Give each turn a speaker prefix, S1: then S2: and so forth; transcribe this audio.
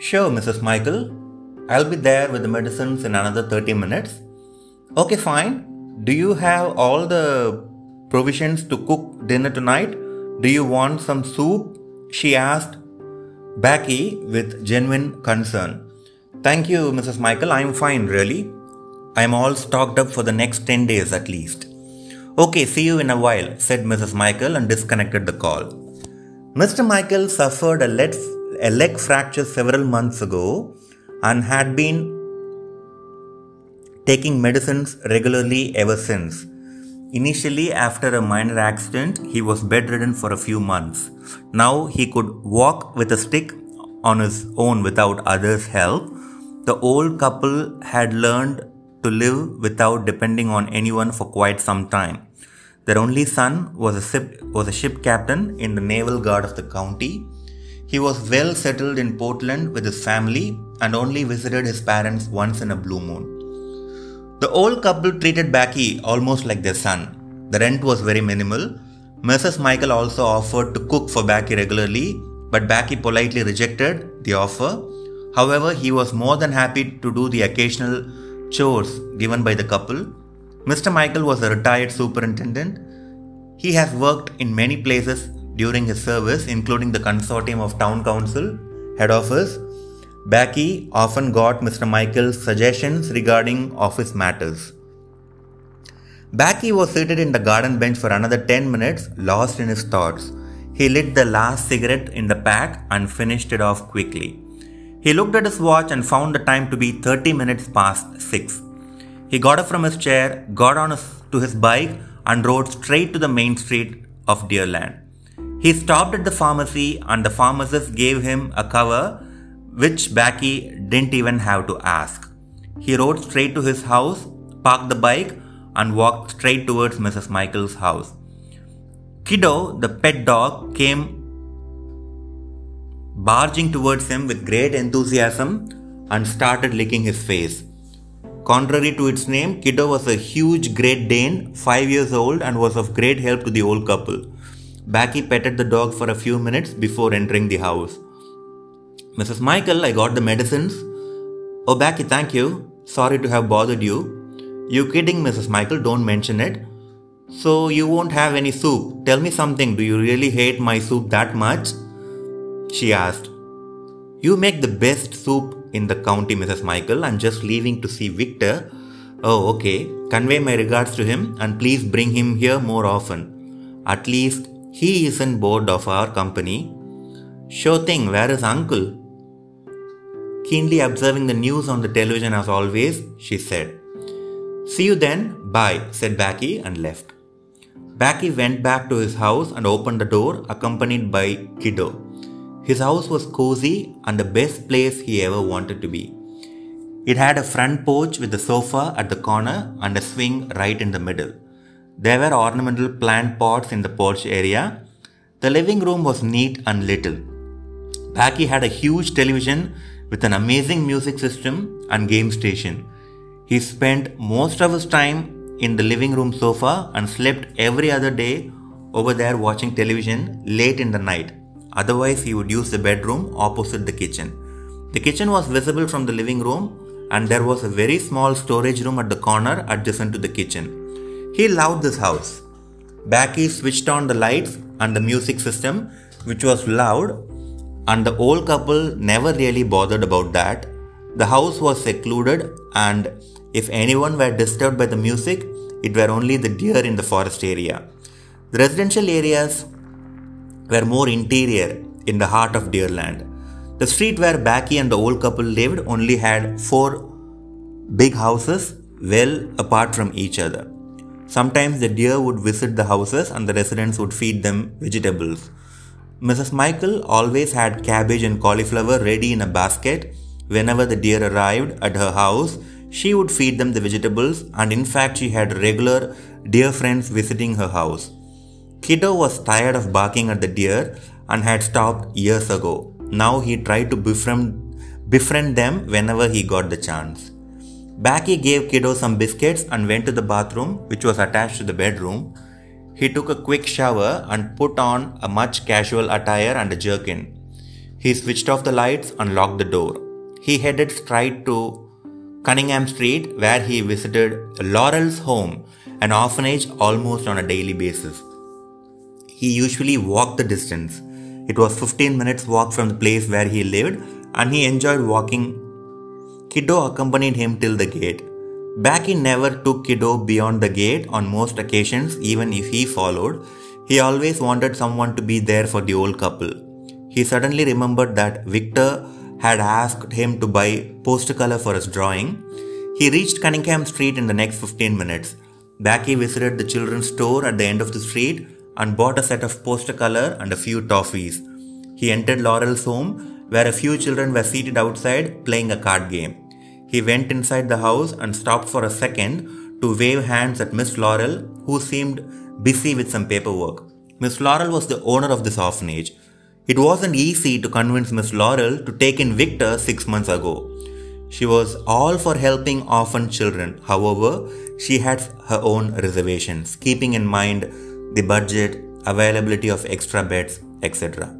S1: Sure, Mrs. Michael. I'll be there with the medicines in another 30 minutes. Okay, fine. Do you have all the provisions to cook dinner tonight? Do you want some soup? She asked Becky with genuine concern. Thank you, Mrs. Michael. I'm fine, really. I'm all stocked up for the next 10 days at least. Okay, see you in a while, said Mrs. Michael and disconnected the call. Mr. Michael suffered a leg, a leg fracture several months ago and had been taking medicines regularly ever since. Initially, after a minor accident, he was bedridden for a few months. Now he could walk with a stick on his own without others' help. The old couple had learned to live without depending on anyone for quite some time. Their only son was a, ship, was a ship captain in the Naval Guard of the county. He was well settled in Portland with his family and only visited his parents once in a blue moon. The old couple treated Becky almost like their son. The rent was very minimal. Mrs. Michael also offered to cook for Becky regularly, but Becky politely rejected the offer. However, he was more than happy to do the occasional chores given by the couple. Mr. Michael was a retired superintendent. He has worked in many places during his service, including the consortium of town council, head office, Becky often got Mr. Michael's suggestions regarding office matters. Becky was seated in the garden bench for another 10 minutes, lost in his thoughts. He lit the last cigarette in the pack and finished it off quickly. He looked at his watch and found the time to be 30 minutes past 6. He got up from his chair, got on his, to his bike, and rode straight to the main street of Deerland. He stopped at the pharmacy, and the pharmacist gave him a cover which Becky didn't even have to ask. He rode straight to his house, parked the bike, and walked straight towards Mrs. Michael's house. Kiddo, the pet dog, came barging towards him with great enthusiasm and started licking his face. Contrary to its name, Kiddo was a huge Great Dane, 5 years old, and was of great help to the old couple. Becky petted the dog for a few minutes before entering the house. Mrs. Michael, I got the medicines. Oh, Becky, thank you. Sorry to have bothered you. You kidding, Mrs. Michael, don't mention it. So you won't have any soup. Tell me something, do you really hate my soup that much? She asked. You make the best soup in the county, Mrs. Michael. I'm just leaving to see Victor. Oh, okay. Convey my regards to him and please bring him here more often. At least he isn't bored of our company. Sure thing, where is uncle? Keenly observing the news on the television as always, she said. See you then, bye, said Becky and left. Becky went back to his house and opened the door, accompanied by Kiddo. His house was cozy and the best place he ever wanted to be. It had a front porch with a sofa at the corner and a swing right in the middle. There were ornamental plant pots in the porch area. The living room was neat and little. Becky had a huge television with an amazing music system and game station. He spent most of his time in the living room sofa and slept every other day over there watching television late in the night. Otherwise, he would use the bedroom opposite the kitchen. The kitchen was visible from the living room, and there was a very small storage room at the corner adjacent to the kitchen. He loved this house. Becky switched on the lights and the music system, which was loud and the old couple never really bothered about that. The house was secluded, and if anyone were disturbed by the music, it were only the deer in the forest area. The residential areas were more interior in the heart of Deerland. The street where Becky and the old couple lived only had four big houses well apart from each other. Sometimes the deer would visit the houses and the residents would feed them vegetables. Mrs. Michael always had cabbage and cauliflower ready in a basket. Whenever the deer arrived at her house, she would feed them the vegetables, and in fact, she had regular deer friends visiting her house. Kiddo was tired of barking at the deer and had stopped years ago. Now he tried to befriend, befriend them whenever he got the chance. Becky gave Kiddo some biscuits and went to the bathroom, which was attached to the bedroom. He took a quick shower and put on a much casual attire and a jerkin. He switched off the lights and locked the door. He headed straight to Cunningham Street, where he visited Laurel's home, an orphanage almost on a daily basis. He usually walked the distance. It was 15 minutes walk from the place where he lived, and he enjoyed walking. Kiddo accompanied him till the gate. Becky never took Kiddo beyond the gate on most occasions, even if he followed. He always wanted someone to be there for the old couple. He suddenly remembered that Victor had asked him to buy poster color for his drawing. He reached Cunningham Street in the next 15 minutes. Becky visited the children's store at the end of the street and bought a set of poster color and a few toffees. He entered Laurel's home, where a few children were seated outside playing a card game. He went inside the house and stopped for a second to wave hands at Miss Laurel, who seemed busy with some paperwork. Miss Laurel was the owner of this orphanage. It wasn't easy to convince Miss Laurel to take in Victor six months ago. She was all for helping orphan children. However, she had her own reservations, keeping in mind the budget, availability of extra beds, etc.